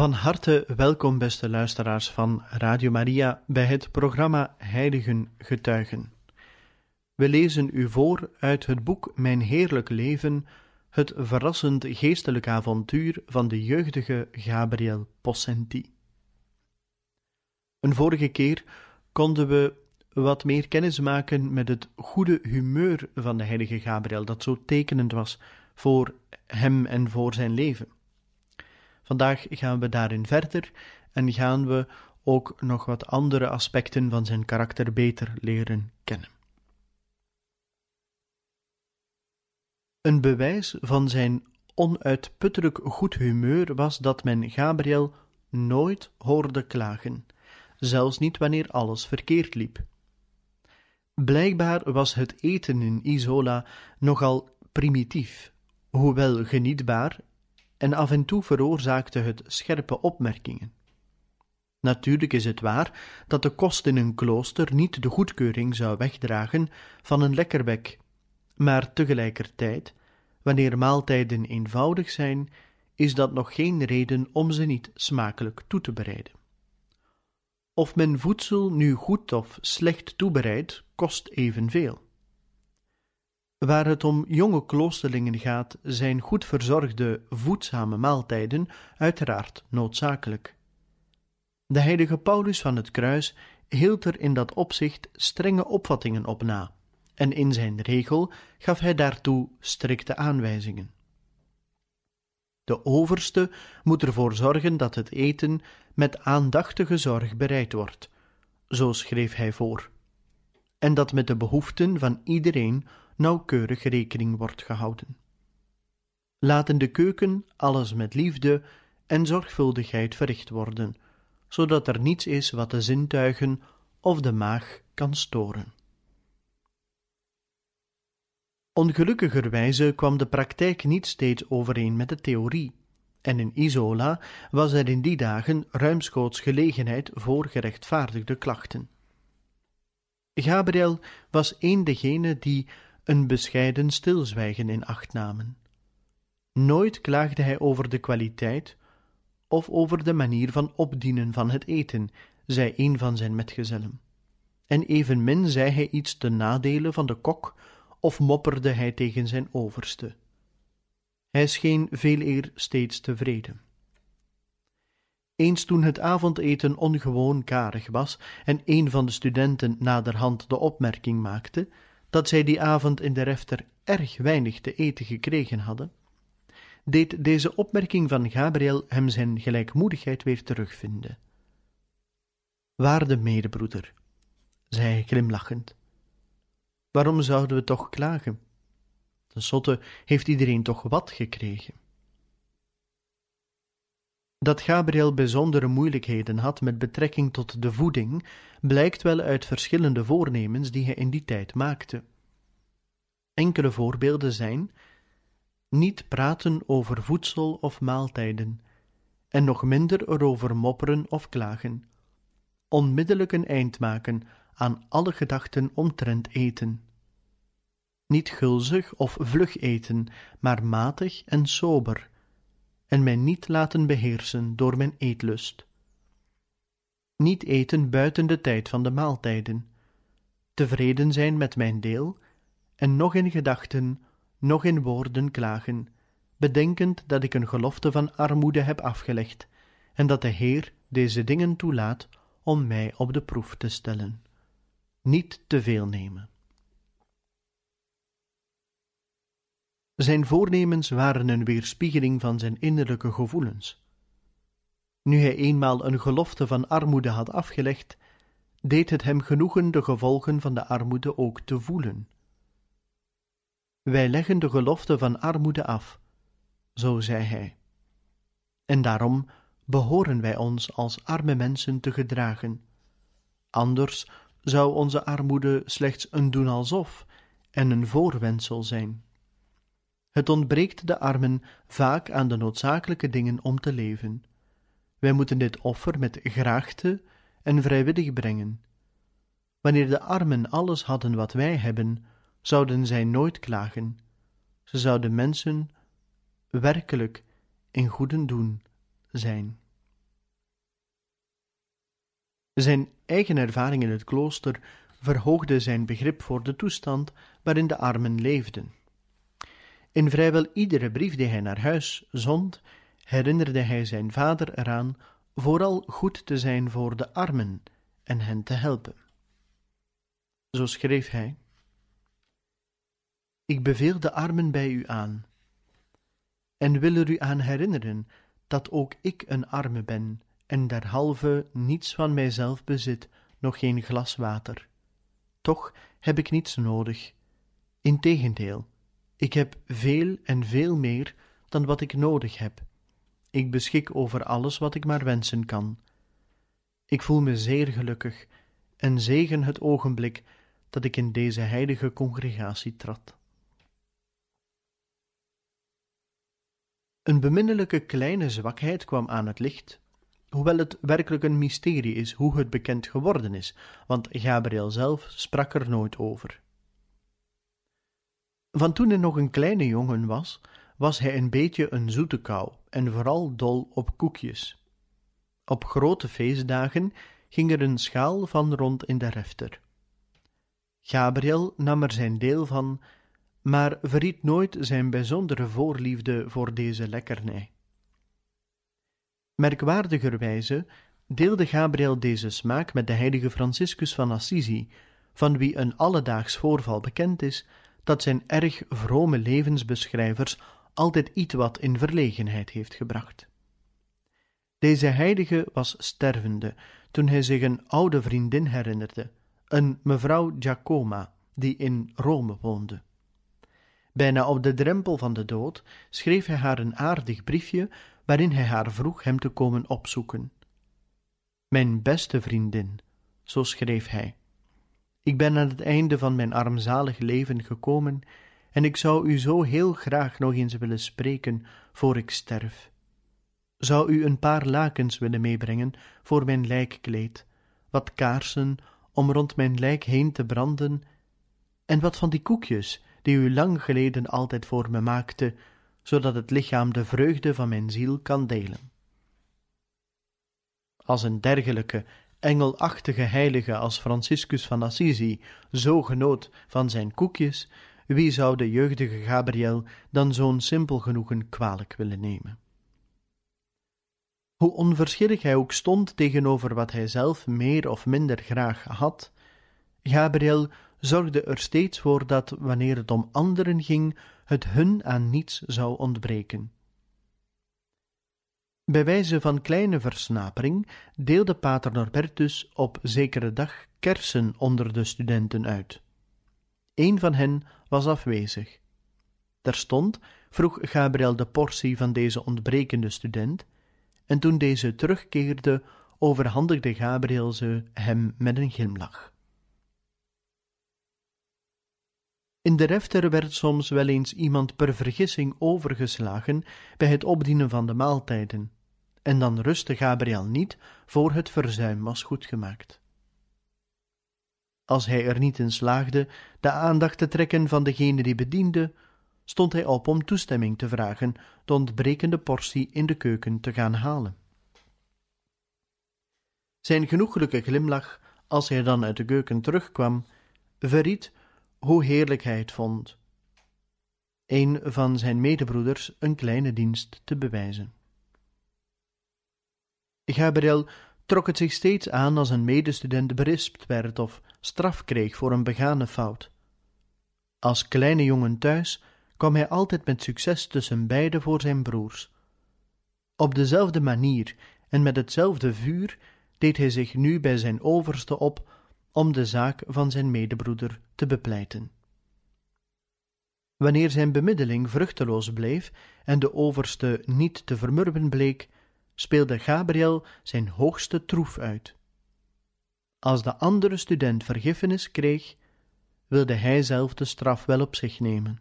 Van harte welkom, beste luisteraars van Radio Maria, bij het programma Heiligen Getuigen. We lezen u voor uit het boek Mijn Heerlijk Leven, het verrassend geestelijk avontuur van de jeugdige Gabriel Possenti. Een vorige keer konden we wat meer kennis maken met het goede humeur van de heilige Gabriel, dat zo tekenend was voor hem en voor zijn leven. Vandaag gaan we daarin verder en gaan we ook nog wat andere aspecten van zijn karakter beter leren kennen. Een bewijs van zijn onuitputtelijk goed humeur was dat men Gabriel nooit hoorde klagen, zelfs niet wanneer alles verkeerd liep. Blijkbaar was het eten in Isola nogal primitief, hoewel genietbaar en af en toe veroorzaakte het scherpe opmerkingen. Natuurlijk is het waar dat de kost in een klooster niet de goedkeuring zou wegdragen van een lekkerbek, maar tegelijkertijd, wanneer maaltijden eenvoudig zijn, is dat nog geen reden om ze niet smakelijk toe te bereiden. Of men voedsel nu goed of slecht toebereidt, kost evenveel. Waar het om jonge kloosterlingen gaat, zijn goed verzorgde, voedzame maaltijden uiteraard noodzakelijk. De heilige Paulus van het Kruis hield er in dat opzicht strenge opvattingen op na, en in zijn regel gaf hij daartoe strikte aanwijzingen. De overste moet ervoor zorgen dat het eten met aandachtige zorg bereid wordt, zo schreef hij voor, en dat met de behoeften van iedereen nauwkeurig rekening wordt gehouden. Laat in de keuken alles met liefde en zorgvuldigheid verricht worden, zodat er niets is wat de zintuigen of de maag kan storen. Ongelukkigerwijze kwam de praktijk niet steeds overeen met de theorie, en in Isola was er in die dagen ruimschoots gelegenheid voor gerechtvaardigde klachten. Gabriel was een degene die een bescheiden stilzwijgen in acht namen. Nooit klaagde hij over de kwaliteit of over de manier van opdienen van het eten, zei een van zijn metgezellen. En evenmin zei hij iets ten nadele van de kok of mopperde hij tegen zijn overste. Hij scheen veel eer steeds tevreden. Eens toen het avondeten ongewoon karig was en een van de studenten naderhand de opmerking maakte dat zij die avond in de refter erg weinig te eten gekregen hadden, deed deze opmerking van Gabriel hem zijn gelijkmoedigheid weer terugvinden. Waarde medebroeder, zei hij glimlachend, waarom zouden we toch klagen? Ten slotte heeft iedereen toch wat gekregen. Dat Gabriel bijzondere moeilijkheden had met betrekking tot de voeding, blijkt wel uit verschillende voornemens die hij in die tijd maakte. Enkele voorbeelden zijn: niet praten over voedsel of maaltijden, en nog minder erover mopperen of klagen. Onmiddellijk een eind maken aan alle gedachten omtrent eten. Niet gulzig of vlug eten, maar matig en sober en mij niet laten beheersen door mijn eetlust. Niet eten buiten de tijd van de maaltijden, tevreden zijn met mijn deel, en nog in gedachten, nog in woorden klagen, bedenkend dat ik een gelofte van armoede heb afgelegd, en dat de Heer deze dingen toelaat om mij op de proef te stellen. Niet te veel nemen. Zijn voornemens waren een weerspiegeling van zijn innerlijke gevoelens. Nu hij eenmaal een gelofte van armoede had afgelegd, deed het hem genoegen de gevolgen van de armoede ook te voelen. Wij leggen de gelofte van armoede af, zo zei hij. En daarom behoren wij ons als arme mensen te gedragen. Anders zou onze armoede slechts een doen alsof en een voorwendsel zijn. Het ontbreekt de armen vaak aan de noodzakelijke dingen om te leven. Wij moeten dit offer met graagte en vrijwillig brengen. Wanneer de armen alles hadden wat wij hebben, zouden zij nooit klagen. Ze zouden mensen werkelijk in goeden doen zijn. Zijn eigen ervaring in het klooster verhoogde zijn begrip voor de toestand waarin de armen leefden. In vrijwel iedere brief die hij naar huis zond, herinnerde hij zijn vader eraan vooral goed te zijn voor de armen en hen te helpen. Zo schreef hij: Ik beveel de armen bij u aan, en wil er u aan herinneren dat ook ik een arme ben en derhalve niets van mijzelf bezit, nog geen glas water. Toch heb ik niets nodig. Integendeel, ik heb veel en veel meer dan wat ik nodig heb. Ik beschik over alles wat ik maar wensen kan. Ik voel me zeer gelukkig en zegen het ogenblik dat ik in deze heilige congregatie trad. Een beminnelijke kleine zwakheid kwam aan het licht, hoewel het werkelijk een mysterie is hoe het bekend geworden is, want Gabriel zelf sprak er nooit over. Van toen hij nog een kleine jongen was, was hij een beetje een zoete kou en vooral dol op koekjes. Op grote feestdagen ging er een schaal van rond in de refter. Gabriel nam er zijn deel van, maar verriet nooit zijn bijzondere voorliefde voor deze lekkernij. Merkwaardigerwijze deelde Gabriel deze smaak met de heilige Franciscus van Assisi, van wie een alledaags voorval bekend is dat zijn erg vrome levensbeschrijvers altijd iets wat in verlegenheid heeft gebracht. Deze heilige was stervende toen hij zich een oude vriendin herinnerde, een mevrouw Giacoma, die in Rome woonde. Bijna op de drempel van de dood schreef hij haar een aardig briefje waarin hij haar vroeg hem te komen opzoeken. Mijn beste vriendin, zo schreef hij, ik ben aan het einde van mijn armzalig leven gekomen en ik zou u zo heel graag nog eens willen spreken voor ik sterf. Zou u een paar lakens willen meebrengen voor mijn lijkkleed, wat kaarsen om rond mijn lijk heen te branden, en wat van die koekjes die u lang geleden altijd voor me maakte, zodat het lichaam de vreugde van mijn ziel kan delen. Als een dergelijke engelachtige heilige als Franciscus van Assisi zo genoot van zijn koekjes, wie zou de jeugdige Gabriel dan zo'n simpel genoegen kwalijk willen nemen? Hoe onverschillig hij ook stond tegenover wat hij zelf meer of minder graag had, Gabriel zorgde er steeds voor dat, wanneer het om anderen ging, het hun aan niets zou ontbreken. Bij wijze van kleine versnapering deelde pater Norbertus op zekere dag kersen onder de studenten uit. Een van hen was afwezig. Terstond vroeg Gabriel de portie van deze ontbrekende student, en toen deze terugkeerde, overhandigde Gabriel ze hem met een glimlach. In de refter werd soms wel eens iemand per vergissing overgeslagen bij het opdienen van de maaltijden, en dan rustte Gabriel niet voor het verzuim was goedgemaakt. Als hij er niet in slaagde de aandacht te trekken van degene die bediende, stond hij op om toestemming te vragen de ontbrekende portie in de keuken te gaan halen. Zijn genoeglijke glimlach, als hij dan uit de keuken terugkwam, verried hoe heerlijk hij het vond, een van zijn medebroeders een kleine dienst te bewijzen. Gabriel trok het zich steeds aan als een medestudent berispt werd of straf kreeg voor een begane fout. Als kleine jongen thuis kwam hij altijd met succes tussen beiden voor zijn broers. Op dezelfde manier en met hetzelfde vuur deed hij zich nu bij zijn overste op om de zaak van zijn medebroeder te bepleiten. Wanneer zijn bemiddeling vruchteloos bleef en de overste niet te vermurwen bleek, speelde Gabriel zijn hoogste troef uit. Als de andere student vergiffenis kreeg, wilde hij zelf de straf wel op zich nemen.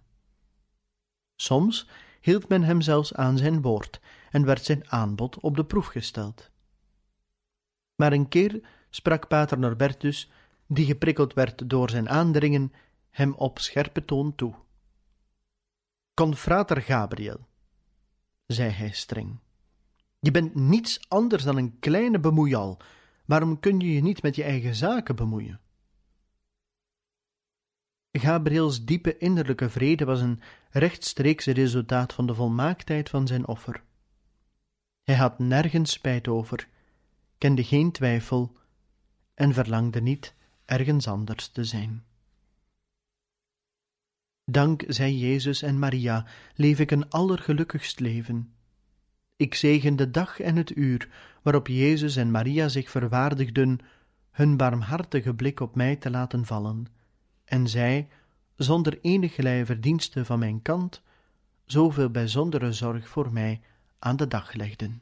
Soms hield men hem zelfs aan zijn woord en werd zijn aanbod op de proef gesteld. Maar een keer sprak pater Norbertus, die geprikkeld werd door zijn aandringen, hem op scherpe toon toe. Confrater Gabriel, zei hij streng, je bent niets anders dan een kleine bemoeial, waarom kun je je niet met je eigen zaken bemoeien? Gabriels diepe innerlijke vrede was een rechtstreeks resultaat van de volmaaktheid van zijn offer. Hij had nergens spijt over, kende geen twijfel en verlangde niet ergens anders te zijn. Dank zij Jezus en Maria, leef ik een allergelukkigst leven. Ik zegen de dag en het uur waarop Jezus en Maria zich verwaardigden hun barmhartige blik op mij te laten vallen, en zij, zonder enige verdienste van mijn kant, zoveel bijzondere zorg voor mij aan de dag legden.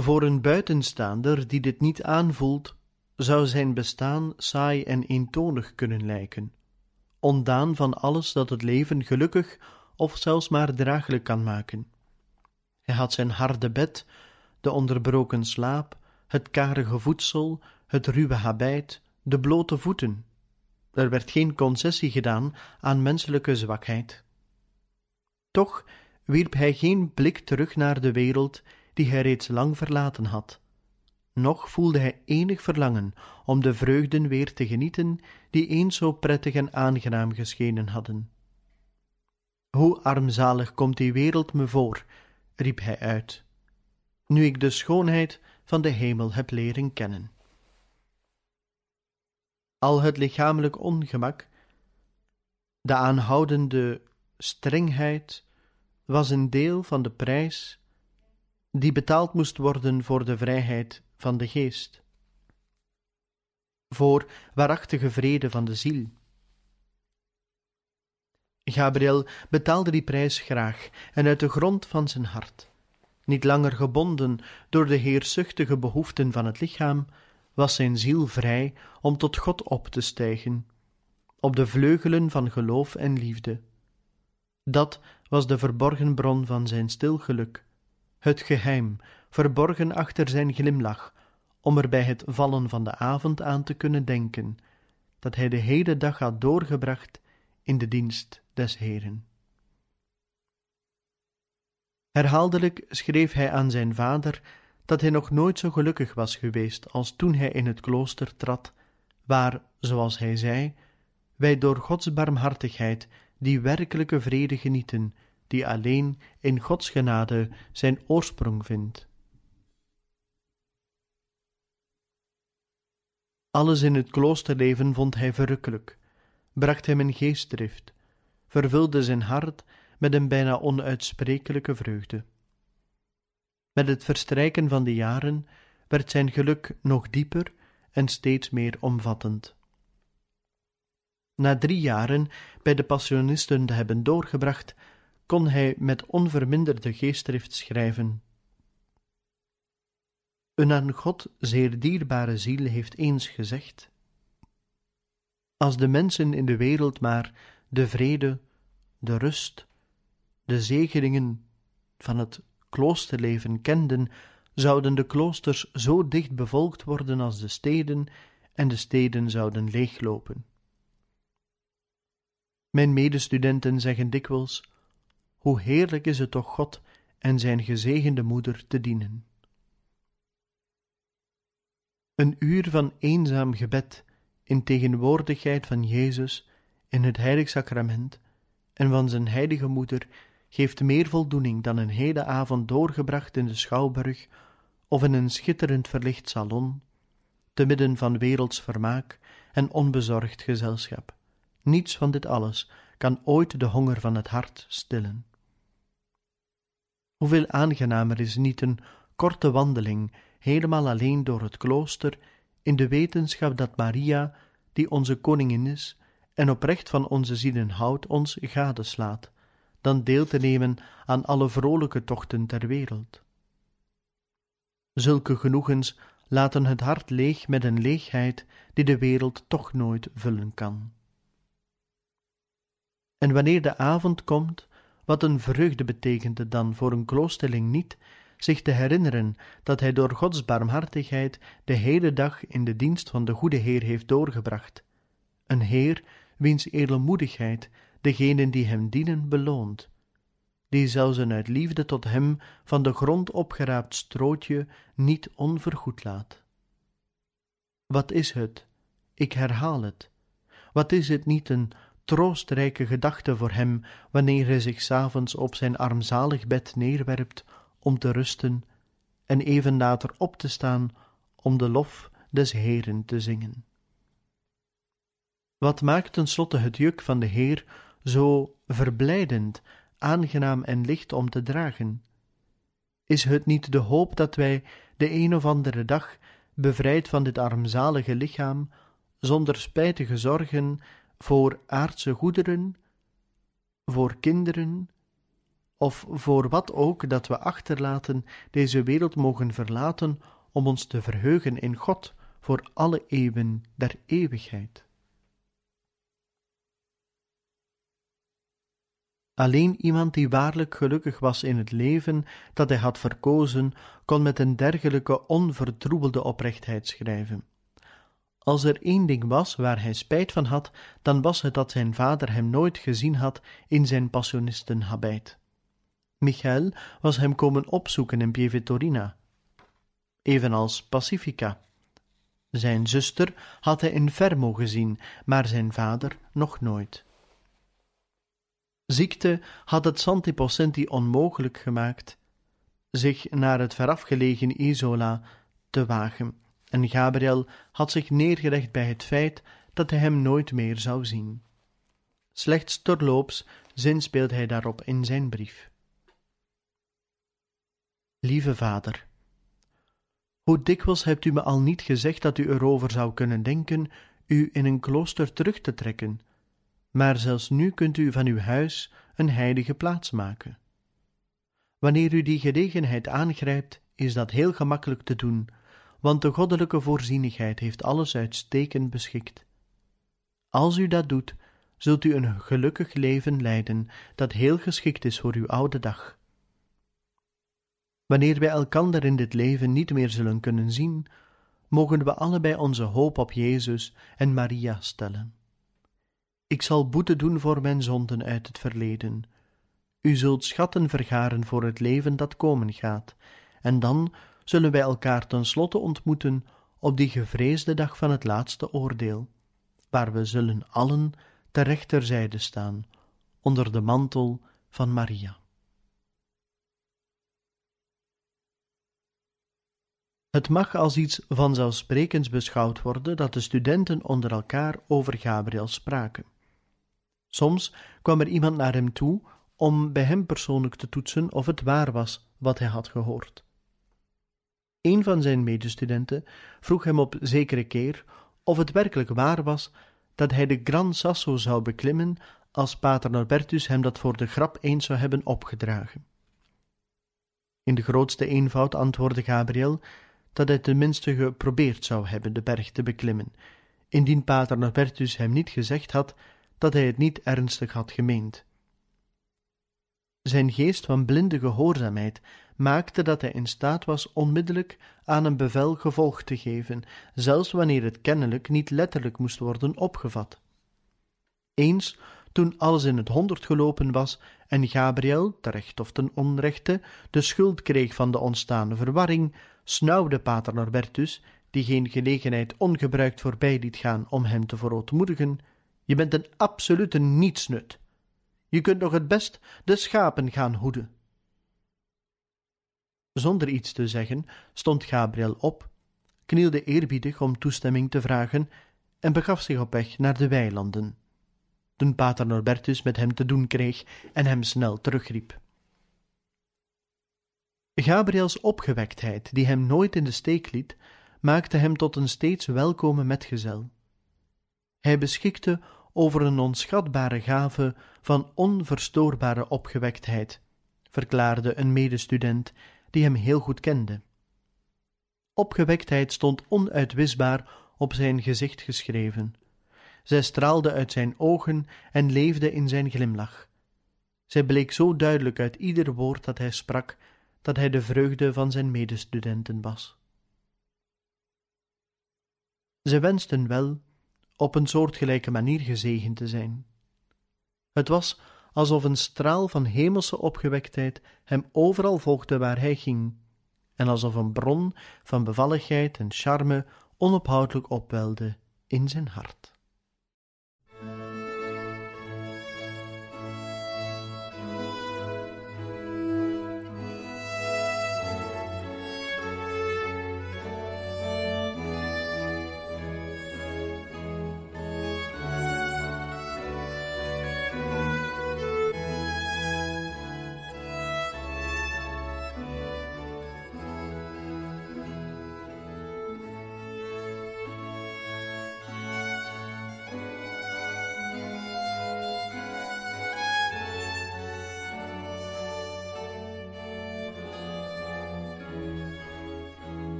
Voor een buitenstaander die dit niet aanvoelt, zou zijn bestaan saai en eentonig kunnen lijken, ondaan van alles dat het leven gelukkig of zelfs maar draaglijk kan maken. Hij had zijn harde bed, de onderbroken slaap, het karige voedsel, het ruwe habijt, de blote voeten. Er werd geen concessie gedaan aan menselijke zwakheid. Toch wierp hij geen blik terug naar de wereld die hij reeds lang verlaten had. Nog voelde hij enig verlangen om de vreugden weer te genieten die eens zo prettig en aangenaam geschenen hadden. Hoe armzalig komt die wereld me voor, riep hij uit, nu ik de schoonheid van de hemel heb leren kennen. Al het lichamelijk ongemak, de aanhoudende strengheid, was een deel van de prijs die betaald moest worden voor de vrijheid van de geest, voor waarachtige vrede van de ziel. Gabriel betaalde die prijs graag en uit de grond van zijn hart. Niet langer gebonden door de heerzuchtige behoeften van het lichaam, was zijn ziel vrij om tot God op te stijgen, op de vleugelen van geloof en liefde. Dat was de verborgen bron van zijn stil geluk, het geheim, verborgen achter zijn glimlach, om er bij het vallen van de avond aan te kunnen denken, dat hij de hele dag had doorgebracht in de dienst des Heeren. Herhaaldelijk schreef hij aan zijn vader dat hij nog nooit zo gelukkig was geweest als toen hij in het klooster trad, waar, zoals hij zei, wij door Gods barmhartigheid die werkelijke vrede genieten, die alleen in Gods genade zijn oorsprong vindt. Alles in het kloosterleven vond hij verrukkelijk, bracht hem in geestdrift, vervulde zijn hart met een bijna onuitsprekelijke vreugde. Met het verstrijken van de jaren werd zijn geluk nog dieper en steeds meer omvattend. Na drie jaren bij de Passionisten te hebben doorgebracht, kon hij met onverminderde geestdrift schrijven. Een aan God zeer dierbare ziel heeft eens gezegd: Als de mensen in de wereld maar de vrede, de rust, de zegeningen van het kloosterleven kenden, zouden de kloosters zo dicht bevolkt worden als de steden, en de steden zouden leeglopen. Mijn medestudenten zeggen dikwijls: Hoe heerlijk is het toch God en zijn gezegende moeder te dienen. Een uur van eenzaam gebed in tegenwoordigheid van Jezus in het heilig sacrament en van zijn heilige moeder geeft meer voldoening dan een hele avond doorgebracht in de schouwburg of in een schitterend verlicht salon, te midden van werelds vermaak en onbezorgd gezelschap. Niets van dit alles kan ooit de honger van het hart stillen. Hoeveel aangenamer is niet een korte wandeling, helemaal alleen door het klooster, in de wetenschap dat Maria, die onze koningin is en oprecht van onze zielen houdt, ons gadeslaat, dan deel te nemen aan alle vrolijke tochten ter wereld. Zulke genoegens laten het hart leeg met een leegheid die de wereld toch nooit vullen kan. En wanneer de avond komt, wat een vreugde betekent het dan voor een kloosterling niet, zich te herinneren dat hij door Gods barmhartigheid de hele dag in de dienst van de goede Heer heeft doorgebracht, een Heer wiens edelmoedigheid degenen die hem dienen beloont, die zelfs een uit liefde tot hem van de grond opgeraapt strootje niet onvergoed laat. Wat is het? Ik herhaal het. Wat is het niet een troostrijke gedachte voor hem wanneer hij zich s avonds op zijn armzalig bed neerwerpt om te rusten en even later op te staan om de lof des Heeren te zingen. Wat maakt tenslotte het juk van de Heer zo verblijdend, aangenaam en licht om te dragen? Is het niet de hoop dat wij de een of andere dag, bevrijd van dit armzalige lichaam, zonder spijtige zorgen voor aardse goederen, voor kinderen, of voor wat ook dat we achterlaten, deze wereld mogen verlaten om ons te verheugen in God voor alle eeuwen der eeuwigheid. Alleen iemand die waarlijk gelukkig was in het leven dat hij had verkozen, kon met een dergelijke onvertroebelde oprechtheid schrijven. Als er één ding was waar hij spijt van had, dan was het dat zijn vader hem nooit gezien had in zijn passionistenhabijt. Michael was hem komen opzoeken in Pievetorina, evenals Pacifica. Zijn zuster had hij in Fermo gezien, maar zijn vader nog nooit. Ziekte had het Santi Pocenti onmogelijk gemaakt zich naar het verafgelegen Isola te wagen, en Gabriel had zich neergelegd bij het feit dat hij hem nooit meer zou zien. Slechts terloops zinspeelt hij daarop in zijn brief. Lieve vader, hoe dikwijls hebt u me al niet gezegd dat u erover zou kunnen denken u in een klooster terug te trekken, maar zelfs nu kunt u van uw huis een heilige plaats maken. Wanneer u die gelegenheid aangrijpt, is dat heel gemakkelijk te doen, want de goddelijke voorzienigheid heeft alles uitstekend beschikt. Als u dat doet, zult u een gelukkig leven leiden dat heel geschikt is voor uw oude dag. Wanneer wij elkander in dit leven niet meer zullen kunnen zien, mogen we allebei onze hoop op Jezus en Maria stellen. Ik zal boete doen voor mijn zonden uit het verleden. U zult schatten vergaren voor het leven dat komen gaat, en dan zullen wij elkaar tenslotte ontmoeten op die gevreesde dag van het laatste oordeel, waar we zullen allen ter rechterzijde staan, onder de mantel van Maria. Het mag als iets vanzelfsprekends beschouwd worden dat de studenten onder elkaar over Gabriel spraken. Soms kwam er iemand naar hem toe om bij hem persoonlijk te toetsen of het waar was wat hij had gehoord. Een van zijn medestudenten vroeg hem op zekere keer of het werkelijk waar was dat hij de Gran Sasso zou beklimmen als pater Norbertus hem dat voor de grap eens zou hebben opgedragen. In de grootste eenvoud antwoordde Gabriel dat hij tenminste geprobeerd zou hebben de berg te beklimmen, indien pater Norbertus hem niet gezegd had dat hij het niet ernstig had gemeend. Zijn geest van blinde gehoorzaamheid maakte dat hij in staat was onmiddellijk aan een bevel gevolg te geven, zelfs wanneer het kennelijk niet letterlijk moest worden opgevat. Eens, toen alles in het honderd gelopen was en Gabriel, terecht of ten onrechte, de schuld kreeg van de ontstaande verwarring, snauwde pater Norbertus, die geen gelegenheid ongebruikt voorbij liet gaan om hem te verootmoedigen, je bent een absolute nietsnut. Je kunt nog het best de schapen gaan hoeden. Zonder iets te zeggen stond Gabriel op, knielde eerbiedig om toestemming te vragen en begaf zich op weg naar de weilanden. Toen pater Norbertus met hem te doen kreeg en hem snel terugriep. Gabriels opgewektheid, die hem nooit in de steek liet, maakte hem tot een steeds welkome metgezel. Hij beschikte over een onschatbare gave van onverstoorbare opgewektheid, verklaarde een medestudent die hem heel goed kende. Opgewektheid stond onuitwisbaar op zijn gezicht geschreven. Zij straalde uit zijn ogen en leefde in zijn glimlach. Zij bleek zo duidelijk uit ieder woord dat hij sprak, dat hij de vreugde van zijn medestudenten was. Ze wensten wel op een soortgelijke manier gezegend te zijn. Het was alsof een straal van hemelse opgewektheid hem overal volgde waar hij ging, en alsof een bron van bevalligheid en charme onophoudelijk opwelde in zijn hart.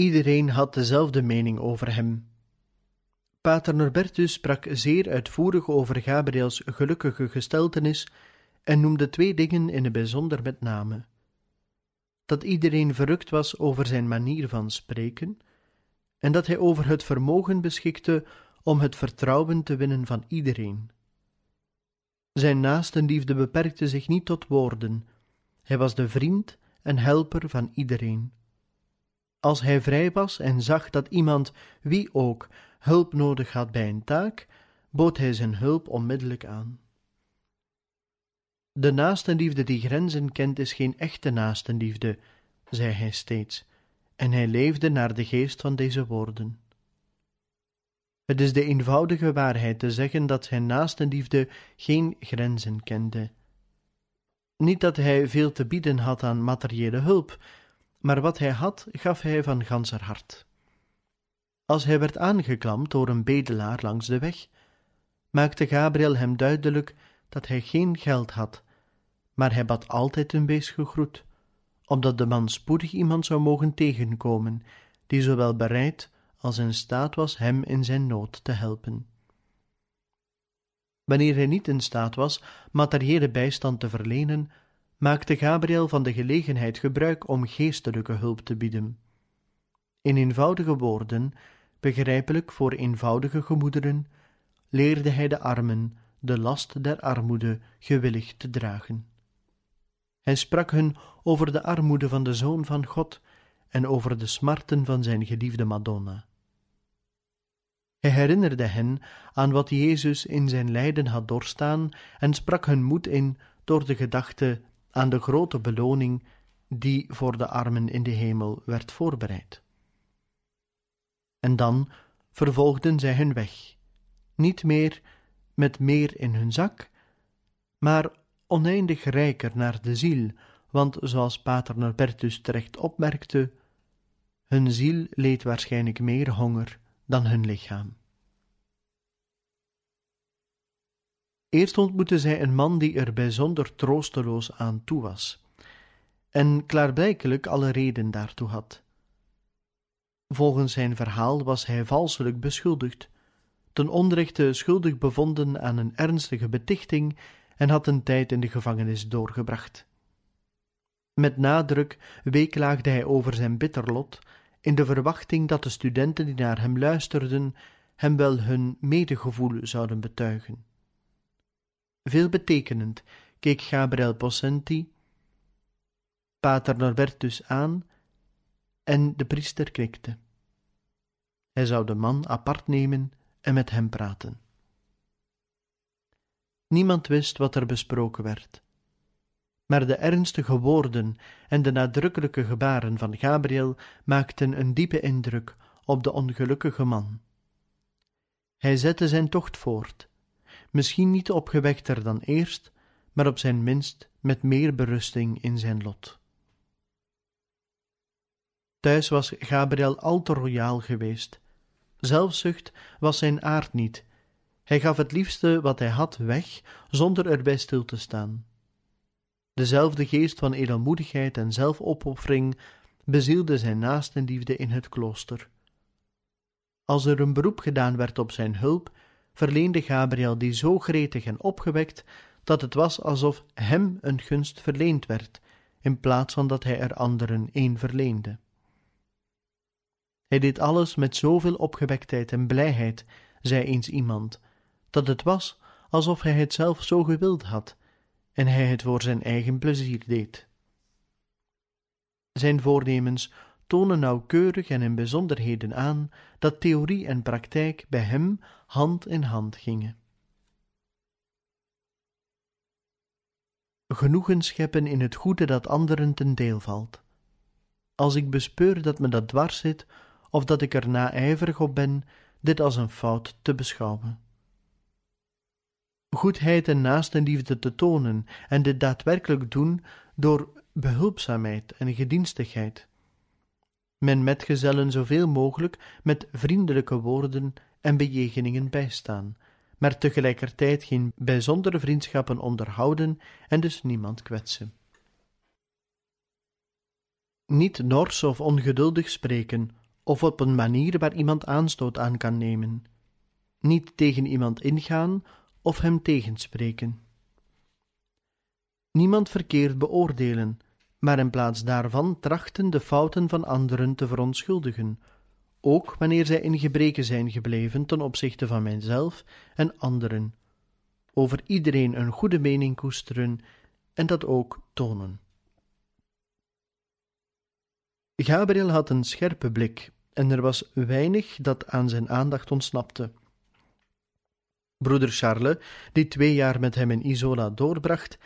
Iedereen had dezelfde mening over hem. Pater Norbertus sprak zeer uitvoerig over Gabriels gelukkige gesteltenis en noemde twee dingen in het bijzonder met name: dat iedereen verrukt was over zijn manier van spreken en dat hij over het vermogen beschikte om het vertrouwen te winnen van iedereen. Zijn naastenliefde beperkte zich niet tot woorden, hij was de vriend en helper van iedereen. Als hij vrij was en zag dat iemand, wie ook, hulp nodig had bij een taak, bood hij zijn hulp onmiddellijk aan. De naastenliefde die grenzen kent is geen echte naastenliefde, zei hij steeds, en hij leefde naar de geest van deze woorden. Het is de eenvoudige waarheid te zeggen dat zijn naastenliefde geen grenzen kende. Niet dat hij veel te bieden had aan materiële hulp, maar wat hij had, gaf hij van ganser hart. Als hij werd aangeklampt door een bedelaar langs de weg, maakte Gabriel hem duidelijk dat hij geen geld had, maar hij bad altijd een wees gegroet, opdat de man spoedig iemand zou mogen tegenkomen, die zowel bereid als in staat was hem in zijn nood te helpen. Wanneer hij niet in staat was materiële bijstand te verlenen, maakte Gabriel van de gelegenheid gebruik om geestelijke hulp te bieden. In eenvoudige woorden, begrijpelijk voor eenvoudige gemoederen, leerde hij de armen de last der armoede gewillig te dragen. Hij sprak hun over de armoede van de Zoon van God en over de smarten van zijn geliefde Madonna. Hij herinnerde hen aan wat Jezus in zijn lijden had doorstaan en sprak hun moed in door de gedachte aan de grote beloning die voor de armen in de hemel werd voorbereid. En dan vervolgden zij hun weg, niet meer met meer in hun zak, maar oneindig rijker naar de ziel, want zoals Pater Norbertus terecht opmerkte, hun ziel leed waarschijnlijk meer honger dan hun lichaam. Eerst ontmoette zij een man die er bijzonder troosteloos aan toe was, en klaarblijkelijk alle reden daartoe had. Volgens zijn verhaal was hij valselijk beschuldigd, ten onrechte schuldig bevonden aan een ernstige betichting en had een tijd in de gevangenis doorgebracht. Met nadruk weeklaagde hij over zijn bitter lot, in de verwachting dat de studenten die naar hem luisterden hem wel hun medegevoel zouden betuigen. Veelbetekenend keek Gabriel Possenti Pater Norbertus aan en de priester knikte. Hij zou de man apart nemen en met hem praten. Niemand wist wat er besproken werd. Maar de ernstige woorden en de nadrukkelijke gebaren van Gabriel maakten een diepe indruk op de ongelukkige man. Hij zette zijn tocht voort, misschien niet opgewekter dan eerst, maar op zijn minst met meer berusting in zijn lot. Thuis was Gabriel al te royaal geweest. Zelfzucht was zijn aard niet. Hij gaf het liefste wat hij had weg, zonder erbij stil te staan. Dezelfde geest van edelmoedigheid en zelfopoffering bezielde zijn naastenliefde in het klooster. Als er een beroep gedaan werd op zijn hulp, verleende Gabriel die zo gretig en opgewekt dat het was alsof hem een gunst verleend werd, in plaats van dat hij er anderen een verleende. Hij deed alles met zoveel opgewektheid en blijheid, zei eens iemand, dat het was alsof hij het zelf zo gewild had en hij het voor zijn eigen plezier deed. Zijn voornemens tonen nauwkeurig en in bijzonderheden aan dat theorie en praktijk bij hem hand in hand gingen. Genoegen scheppen in het goede dat anderen ten deel valt. Als ik bespeur dat me dat dwars zit, of dat ik er naijverig op ben, dit als een fout te beschouwen. Goedheid en naastenliefde te tonen en dit daadwerkelijk doen door behulpzaamheid en gedienstigheid. Men metgezellen zoveel mogelijk met vriendelijke woorden en bejegeningen bijstaan, maar tegelijkertijd geen bijzondere vriendschappen onderhouden en dus niemand kwetsen. Niet nors of ongeduldig spreken, of op een manier waar iemand aanstoot aan kan nemen. Niet tegen iemand ingaan of hem tegenspreken. Niemand verkeerd beoordelen, maar in plaats daarvan trachten de fouten van anderen te verontschuldigen, ook wanneer zij in gebreken zijn gebleven ten opzichte van mijzelf en anderen. Over iedereen een goede mening koesteren en dat ook tonen. Gabriel had een scherpe blik en er was weinig dat aan zijn aandacht ontsnapte. Broeder Charles, die twee jaar met hem in Isola doorbracht,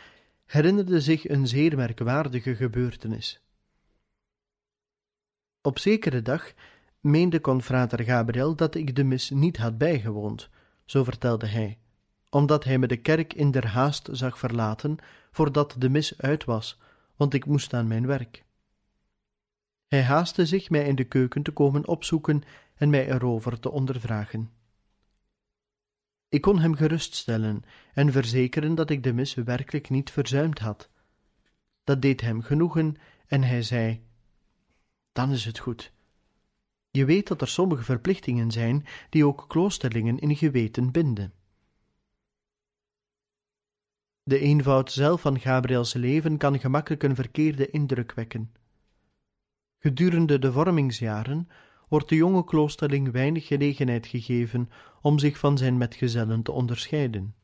herinnerde zich een zeer merkwaardige gebeurtenis. Op zekere dag meende confrater Gabriel dat ik de mis niet had bijgewoond, zo vertelde hij, omdat hij me de kerk in der haast zag verlaten voordat de mis uit was, want ik moest aan mijn werk. Hij haastte zich mij in de keuken te komen opzoeken en mij erover te ondervragen. Ik kon hem geruststellen en verzekeren dat ik de mis werkelijk niet verzuimd had. Dat deed hem genoegen en hij zei: Dan is het goed. Je weet dat er sommige verplichtingen zijn die ook kloosterlingen in geweten binden. De eenvoud zelf van Gabriels leven kan gemakkelijk een verkeerde indruk wekken. Gedurende de vormingsjaren wordt de jonge kloosterling weinig gelegenheid gegeven om zich van zijn metgezellen te onderscheiden.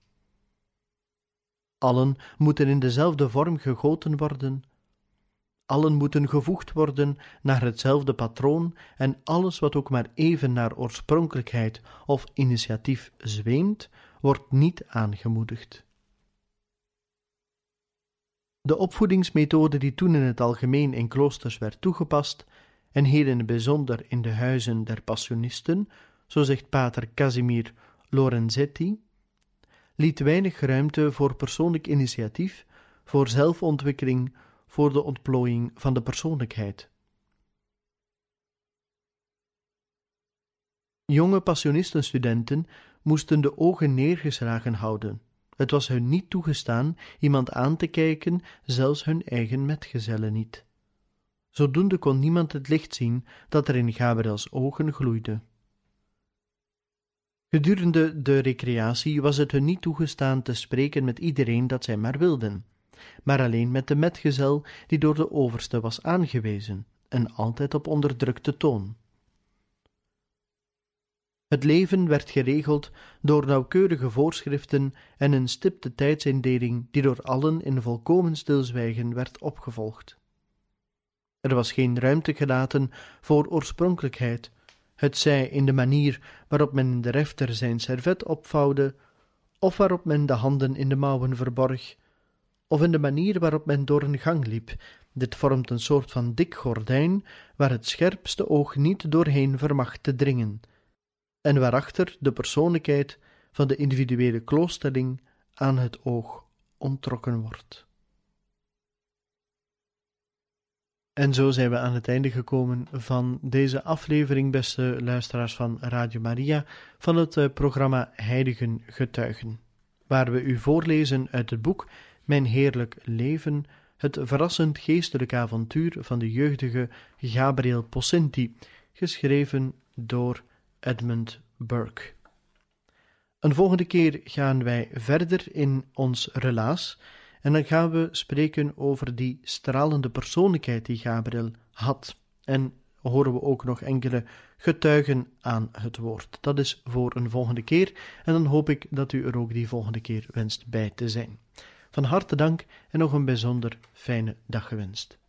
Allen moeten in dezelfde vorm gegoten worden, allen moeten gevoegd worden naar hetzelfde patroon en alles wat ook maar even naar oorspronkelijkheid of initiatief zweemt, wordt niet aangemoedigd. De opvoedingsmethode die toen in het algemeen in kloosters werd toegepast, en heden bijzonder in de huizen der passionisten, zo zegt pater Casimir Lorenzetti, liet weinig ruimte voor persoonlijk initiatief, voor zelfontwikkeling, voor de ontplooiing van de persoonlijkheid. Jonge passionistenstudenten moesten de ogen neergeslagen houden. Het was hun niet toegestaan iemand aan te kijken, zelfs hun eigen metgezellen niet. Zodoende kon niemand het licht zien dat er in Gabriels ogen gloeide. Gedurende de recreatie was het hun niet toegestaan te spreken met iedereen dat zij maar wilden, maar alleen met de metgezel die door de overste was aangewezen, en altijd op onderdrukte toon. Het leven werd geregeld door nauwkeurige voorschriften en een stipte tijdsindeling die door allen in volkomen stilzwijgen werd opgevolgd. Er was geen ruimte gelaten voor oorspronkelijkheid, het zij in de manier waarop men de refter zijn servet opvouwde, of waarop men de handen in de mouwen verborg, of in de manier waarop men door een gang liep. Dit vormt een soort van dik gordijn waar het scherpste oog niet doorheen vermag te dringen, en waarachter de persoonlijkheid van de individuele kloosterling aan het oog onttrokken wordt. En zo zijn we aan het einde gekomen van deze aflevering, beste luisteraars van Radio Maria, van het eh, programma Heiligen Getuigen, waar we u voorlezen uit het boek Mijn Heerlijk Leven, het verrassend geestelijk avontuur van de jeugdige Gabriel Possenti, geschreven door Edmund Burke. Een volgende keer gaan wij verder in ons relaas en dan gaan we spreken over die stralende persoonlijkheid die Gabriel had. En horen we ook nog enkele getuigen aan het woord. Dat is voor een volgende keer. En dan hoop ik dat u er ook die volgende keer wenst bij te zijn. Van harte dank en nog een bijzonder fijne dag gewenst.